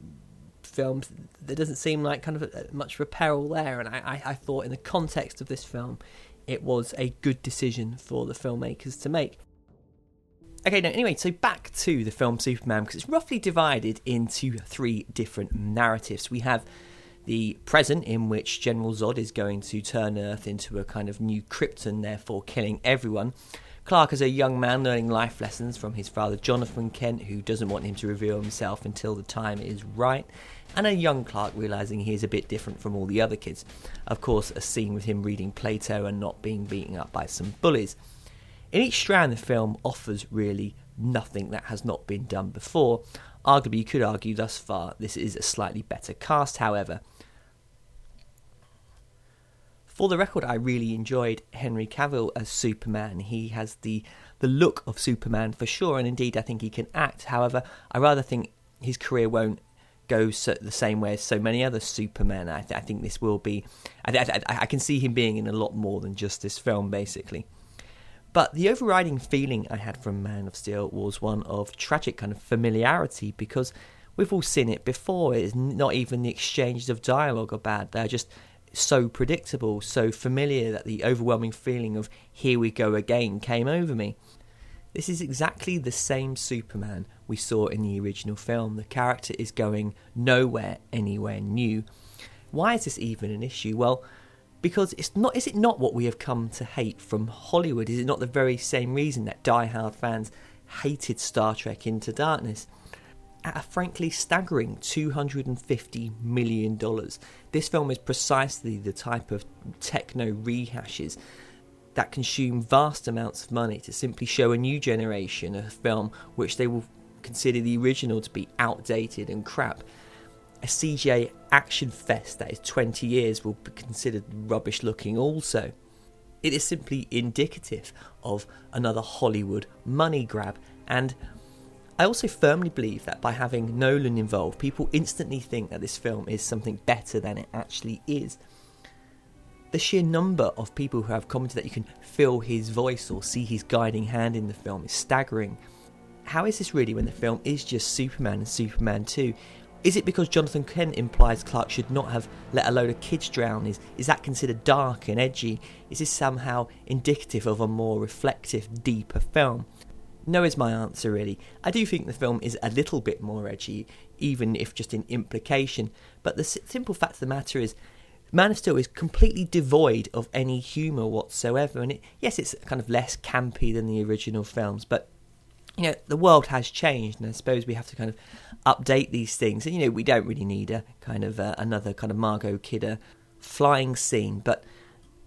Speaker 2: films there doesn't seem like kind of much of a peril there. And I, I, I thought in the context of this film it was a good decision for the filmmakers to make Okay, now anyway, so back to the film Superman because it's roughly divided into three different narratives. We have the present, in which General Zod is going to turn Earth into a kind of new Krypton, therefore killing everyone. Clark is a young man learning life lessons from his father Jonathan Kent, who doesn't want him to reveal himself until the time is right, and a young Clark realizing he is a bit different from all the other kids. Of course, a scene with him reading Plato and not being beaten up by some bullies. In each strand, the film offers really nothing that has not been done before. Arguably, you could argue thus far this is a slightly better cast, however. For the record, I really enjoyed Henry Cavill as Superman. He has the the look of Superman for sure, and indeed, I think he can act. However, I rather think his career won't go so, the same way as so many other Supermen. I, th- I think this will be. I, th- I, I can see him being in a lot more than just this film, basically. But the overriding feeling I had from Man of Steel was one of tragic kind of familiarity because we've all seen it before. It's not even the exchanges of dialogue are bad, they're just so predictable, so familiar that the overwhelming feeling of here we go again came over me. This is exactly the same Superman we saw in the original film. The character is going nowhere anywhere new. Why is this even an issue? Well, because it's not is it not what we have come to hate from Hollywood? Is it not the very same reason that die-hard fans hated Star Trek Into Darkness? At a frankly staggering $250 million, this film is precisely the type of techno rehashes that consume vast amounts of money to simply show a new generation a film which they will consider the original to be outdated and crap a CGI action fest that is 20 years will be considered rubbish looking also. It is simply indicative of another Hollywood money grab, and I also firmly believe that by having Nolan involved, people instantly think that this film is something better than it actually is. The sheer number of people who have commented that you can feel his voice or see his guiding hand in the film is staggering. How is this really when the film is just Superman and Superman 2? Is it because Jonathan Kent implies Clark should not have let a load of kids drown? Is, is that considered dark and edgy? Is this somehow indicative of a more reflective, deeper film? No, is my answer really. I do think the film is a little bit more edgy, even if just in implication, but the simple fact of the matter is, Man of Steel is completely devoid of any humour whatsoever, and it, yes, it's kind of less campy than the original films, but you know the world has changed, and I suppose we have to kind of update these things. And you know we don't really need a kind of uh, another kind of Margot Kidder flying scene, but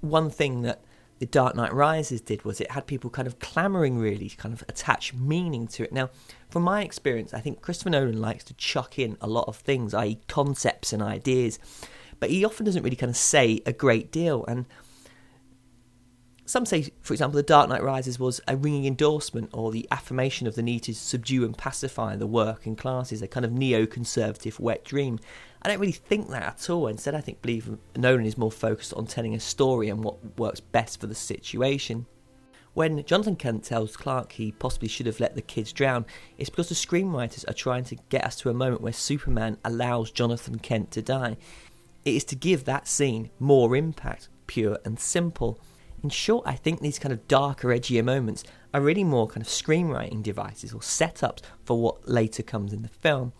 Speaker 2: one thing that the Dark Knight Rises did was it had people kind of clamoring really to kind of attach meaning to it. Now, from my experience, I think Christopher Nolan likes to chuck in a lot of things, i.e., concepts and ideas, but he often doesn't really kind of say a great deal. And some say, for example, The Dark Knight Rises was a ringing endorsement or the affirmation of the need to subdue and pacify the working classes, a kind of neo-conservative wet dream. I don't really think that at all. Instead, I think believe Nolan is more focused on telling a story and what works best for the situation. When Jonathan Kent tells Clark he possibly should have let the kids drown, it's because the screenwriters are trying to get us to a moment where Superman allows Jonathan Kent to die. It is to give that scene more impact, pure and simple. In short, I think these kind of darker, edgier moments are really more kind of screenwriting devices or setups for what later comes in the film.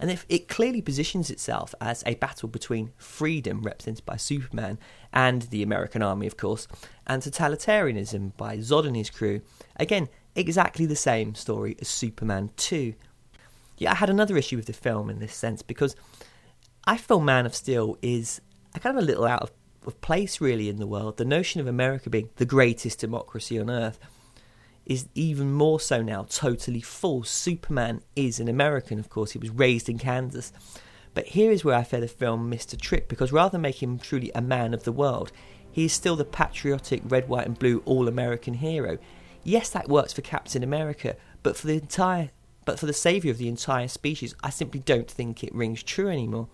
Speaker 2: And if it clearly positions itself as a battle between freedom, represented by Superman, and the American army, of course, and totalitarianism by Zod and his crew. Again, exactly the same story as Superman 2. Yeah, I had another issue with the film in this sense because I feel Man of Steel is a kind of a little out of, of place, really, in the world. The notion of America being the greatest democracy on earth is even more so now totally false. Superman is an American, of course, he was raised in Kansas. But here is where I feel the film missed a trick because rather than make him truly a man of the world, he is still the patriotic red, white, and blue all American hero. Yes, that works for Captain America, but for the entire but for the saviour of the entire species, I simply don't think it rings true anymore.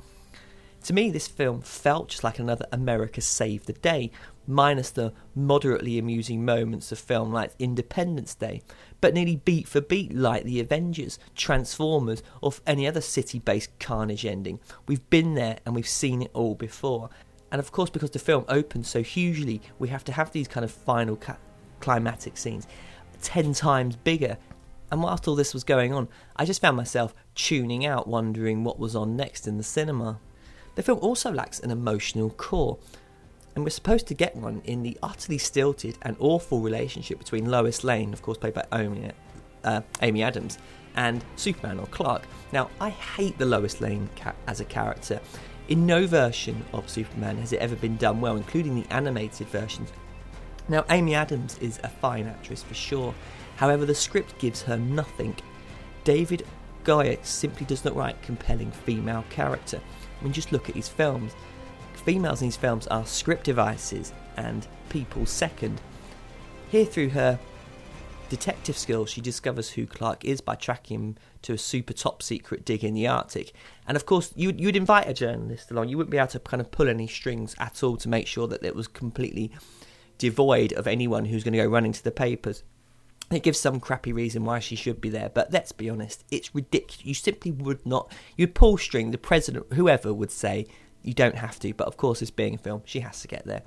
Speaker 2: To me, this film felt just like another America Save the Day, minus the moderately amusing moments of film like Independence Day, but nearly beat for beat like The Avengers, Transformers, or any other city based carnage ending. We've been there and we've seen it all before. And of course, because the film opens so hugely, we have to have these kind of final ca- climatic scenes ten times bigger. And whilst all this was going on, I just found myself tuning out, wondering what was on next in the cinema. The film also lacks an emotional core, and we're supposed to get one in the utterly stilted and awful relationship between Lois Lane, of course played by Amy, uh, Amy Adams, and Superman or Clark. Now, I hate the Lois Lane ca- as a character. In no version of Superman has it ever been done well, including the animated versions. Now, Amy Adams is a fine actress for sure, however, the script gives her nothing. David Goyer simply does not write compelling female character. I mean, just look at his films females in his films are script devices and people second. Here, through her detective skills, she discovers who Clark is by tracking him to a super top secret dig in the Arctic. And of course, you'd, you'd invite a journalist along. You wouldn't be able to kind of pull any strings at all to make sure that it was completely devoid of anyone who's going to go running to the papers. It gives some crappy reason why she should be there, but let's be honest, it's ridiculous. You simply would not. You'd pull string. The president, whoever, would say you don't have to, but of course, it's being a film, she has to get there.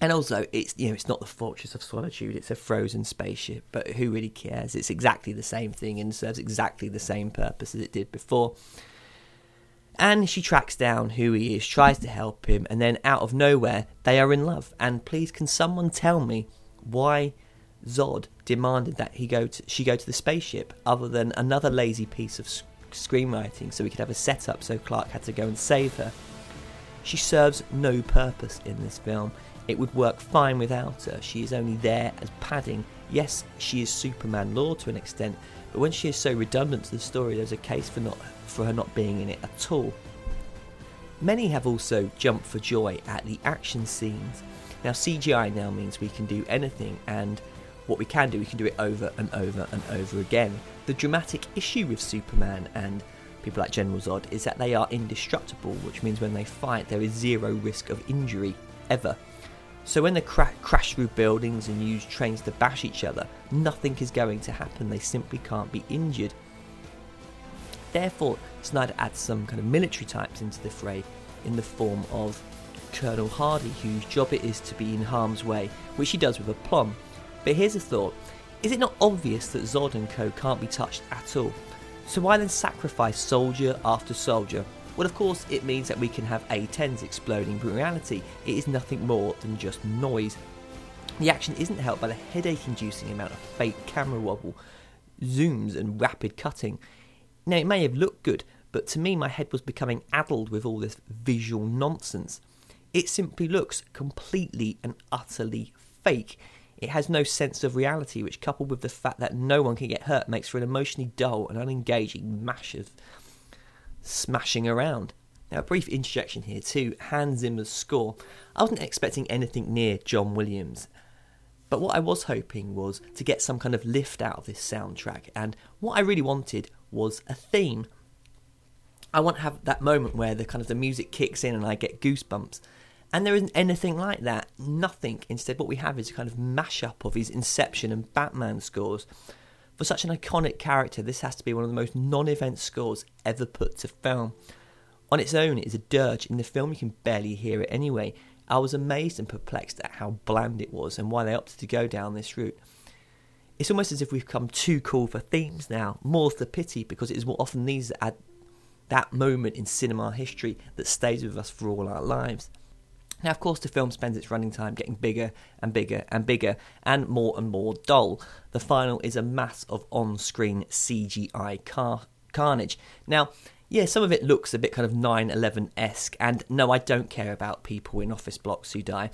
Speaker 2: And also, it's you know, it's not the Fortress of Solitude; it's a frozen spaceship. But who really cares? It's exactly the same thing and serves exactly the same purpose as it did before. And she tracks down who he is, tries to help him, and then out of nowhere, they are in love. And please, can someone tell me why Zod demanded that he go to, she go to the spaceship, other than another lazy piece of screenwriting so we could have a setup so Clark had to go and save her. She serves no purpose in this film. It would work fine without her. She is only there as padding. Yes, she is Superman lore to an extent, but when she is so redundant to the story, there's a case for not for her not being in it at all. Many have also jumped for joy at the action scenes. Now CGI now means we can do anything and what we can do, we can do it over and over and over again. The dramatic issue with Superman and people like General Zod is that they are indestructible, which means when they fight, there is zero risk of injury ever. So when they cra- crash through buildings and use trains to bash each other, nothing is going to happen. They simply can't be injured. Therefore, Snyder adds some kind of military types into the fray in the form of Colonel Hardy, whose job it is to be in harm's way, which he does with aplomb. But here's a thought is it not obvious that Zod and Co can't be touched at all? So why then sacrifice soldier after soldier? Well, of course, it means that we can have A10s exploding, but in reality, it is nothing more than just noise. The action isn't helped by the headache inducing amount of fake camera wobble, zooms, and rapid cutting. Now, it may have looked good, but to me, my head was becoming addled with all this visual nonsense. It simply looks completely and utterly fake. It has no sense of reality, which, coupled with the fact that no one can get hurt, makes for an emotionally dull and unengaging mash of smashing around. Now, a brief interjection here to Hans Zimmer's score. I wasn't expecting anything near John Williams, but what I was hoping was to get some kind of lift out of this soundtrack, and what I really wanted was a theme. I want to have that moment where the kind of the music kicks in and I get goosebumps. And there isn't anything like that. Nothing. Instead, what we have is a kind of mashup of his Inception and Batman scores. For such an iconic character, this has to be one of the most non event scores ever put to film. On its own, it is a dirge. In the film, you can barely hear it anyway. I was amazed and perplexed at how bland it was and why they opted to go down this route. It's almost as if we've become too cool for themes now. More's the pity because it is more often these at that moment in cinema history that stays with us for all our lives. Now, of course, the film spends its running time getting bigger and bigger and bigger and more and more dull. The final is a mass of on screen CGI car- carnage. Now, yeah, some of it looks a bit kind of 9 11 esque, and no, I don't care about people in office blocks who die.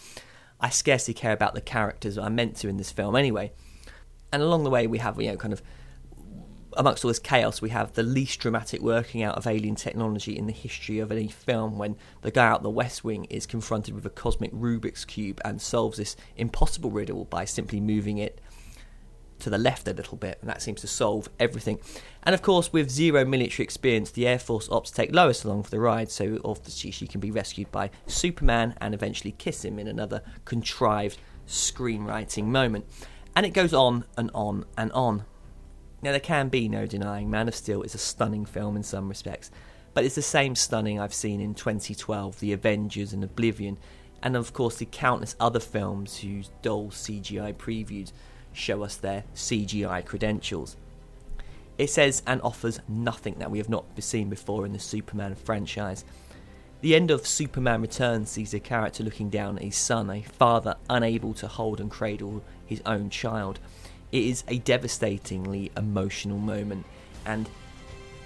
Speaker 2: I scarcely care about the characters I'm meant to in this film anyway. And along the way, we have, you know, kind of amongst all this chaos, we have the least dramatic working out of alien technology in the history of any film when the guy out the West Wing is confronted with a cosmic Rubik's Cube and solves this impossible riddle by simply moving it to the left a little bit, and that seems to solve everything. And of course, with zero military experience, the Air Force opts to take Lois along for the ride, so obviously she can be rescued by Superman and eventually kiss him in another contrived screenwriting moment. And it goes on and on and on. Now, there can be no denying Man of Steel is a stunning film in some respects, but it's the same stunning I've seen in 2012, The Avengers and Oblivion, and of course the countless other films whose dull CGI previews show us their CGI credentials. It says and offers nothing that we have not seen before in the Superman franchise. The end of Superman Returns sees a character looking down at his son, a father unable to hold and cradle his own child. It is a devastatingly emotional moment and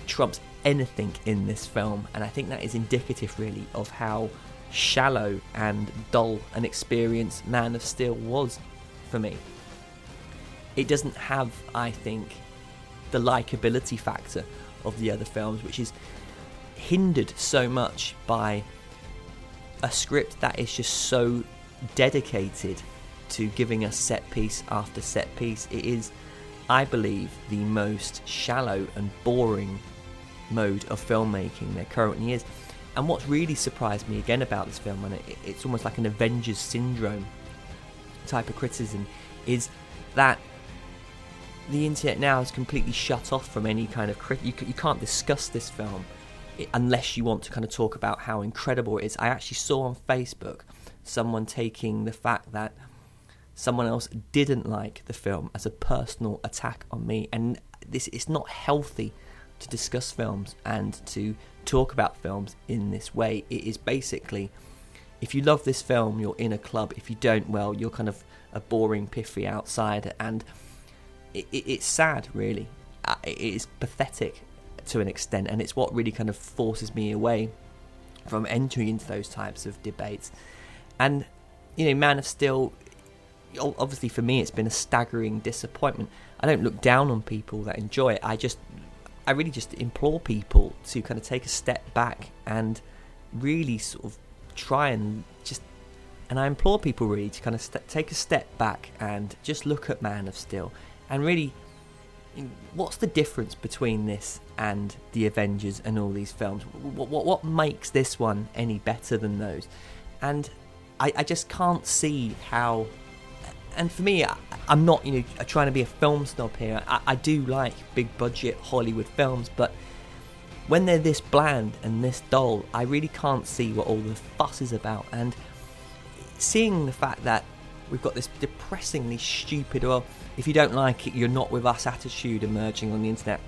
Speaker 2: trumps anything in this film, and I think that is indicative, really, of how shallow and dull an experience Man of Steel was for me. It doesn't have, I think, the likability factor of the other films, which is hindered so much by a script that is just so dedicated to giving us set piece after set piece. It is, I believe, the most shallow and boring mode of filmmaking there currently is. And what's really surprised me again about this film, and it, it's almost like an Avengers syndrome type of criticism, is that the internet now is completely shut off from any kind of crit. You, you can't discuss this film unless you want to kind of talk about how incredible it is. I actually saw on Facebook someone taking the fact that someone else didn't like the film as a personal attack on me, and this it's not healthy to discuss films and to talk about films in this way. It is basically, if you love this film, you're in a club. If you don't, well, you're kind of a boring, piffy outsider, and it, it, it's sad, really. Uh, it is pathetic to an extent, and it's what really kind of forces me away from entering into those types of debates. And you know, Man of Steel obviously for me it's been a staggering disappointment. I don't look down on people that enjoy it. I just I really just implore people to kind of take a step back and really sort of try and just and I implore people really to kind of st- take a step back and just look at Man of Steel and really what's the difference between this and the Avengers and all these films? What, what, what makes this one any better than those? And I, I just can't see how and for me, I, am not you know uh, trying to be a film snob here. I, I do like big budget Hollywood films, but when they're this bland and this dull, I really can't see what all the fuss is about. And seeing the fact that we've got this depressingly stupid, well, if you don't like it, you're not with us attitude emerging on the internet.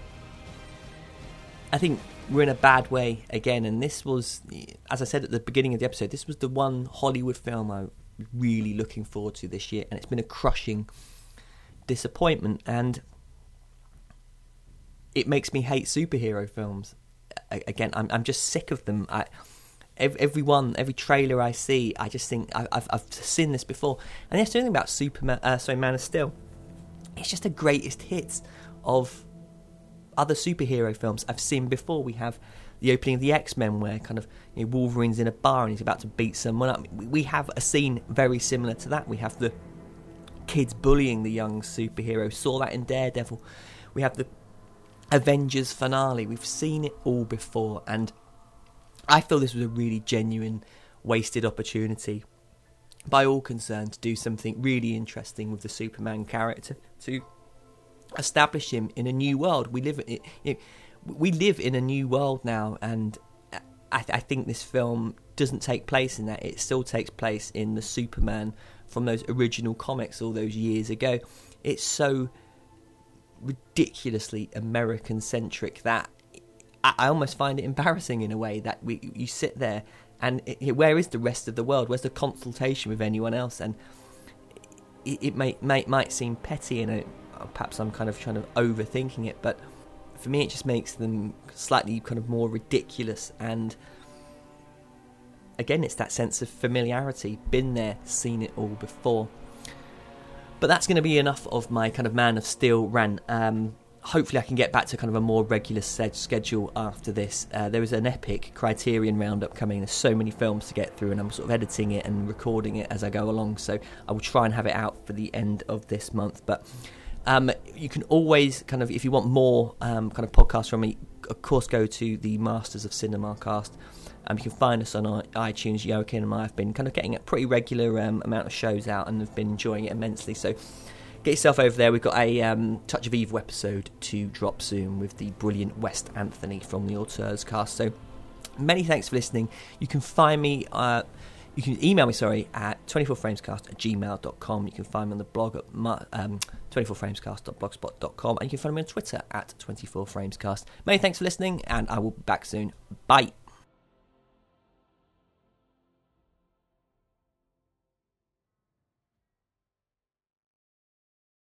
Speaker 2: I think we're in a bad way again, and this was, as I said at the beginning of the episode, this was the one Hollywood film I really looking forward to this year, and it's been a crushing disappointment. And it makes me hate superhero films. Again, I'm I'm just sick of them. I, every one, every trailer I see, I just think I, have I've seen this before. And there's something about Superman, uh, sorry, Man of Steel. It's just the greatest hits of other superhero films I've seen before. We have the opening of the X Men, where kind of you know, Wolverine's in a bar and he's about to beat someone up. We have a scene very similar to that. We have the kids bullying the young superhero. Saw that in Daredevil. We have the Avengers finale. We've seen it all before, and I feel this was a really genuine, wasted opportunity by all concerned to do something really interesting with the Superman character to establish him in a new world. We live in, you know, we live in a new world now, and I, I, think this film doesn't take place in that. It still takes place in the Superman from those original comics all those years ago. It's so ridiculously American centric that I, I, almost find it embarrassing in a way that we you sit there and it, where is the rest of the world? Where's the consultation with anyone else? And it, it may, may might seem petty and uh, perhaps I'm kind of trying to overthinking it, but for me, it just makes them slightly kind of more ridiculous. And again, it's that sense of familiarity been there, seen it all before. But that's going to be enough of my kind of Man of Steel rant. Um, hopefully, I can get back to kind of a more regular schedule after this. Uh, there is an epic Criterion roundup coming. There's so many films to get through, and I'm sort of editing it and recording it as I go along. So I will try and have it out for the end of this month. But um, you can always kind of, if you want more um, kind of podcasts from me, of course, go to the Masters of Cinema cast. Um, you can find us on iTunes. Joaquin and I have been kind of getting a pretty regular um, amount of shows out and have been enjoying it immensely. So get yourself over there. We've got a um, Touch of Evil episode to drop soon with the brilliant West Anthony from the Auteurs cast. So many thanks for listening. You can find me. Uh, you can email me, sorry, at 24framescast at gmail.com. You can find me on the blog at um, 24framescast.blogspot.com and you can find me on Twitter at 24framescast. Many thanks for listening and I will be back soon. Bye.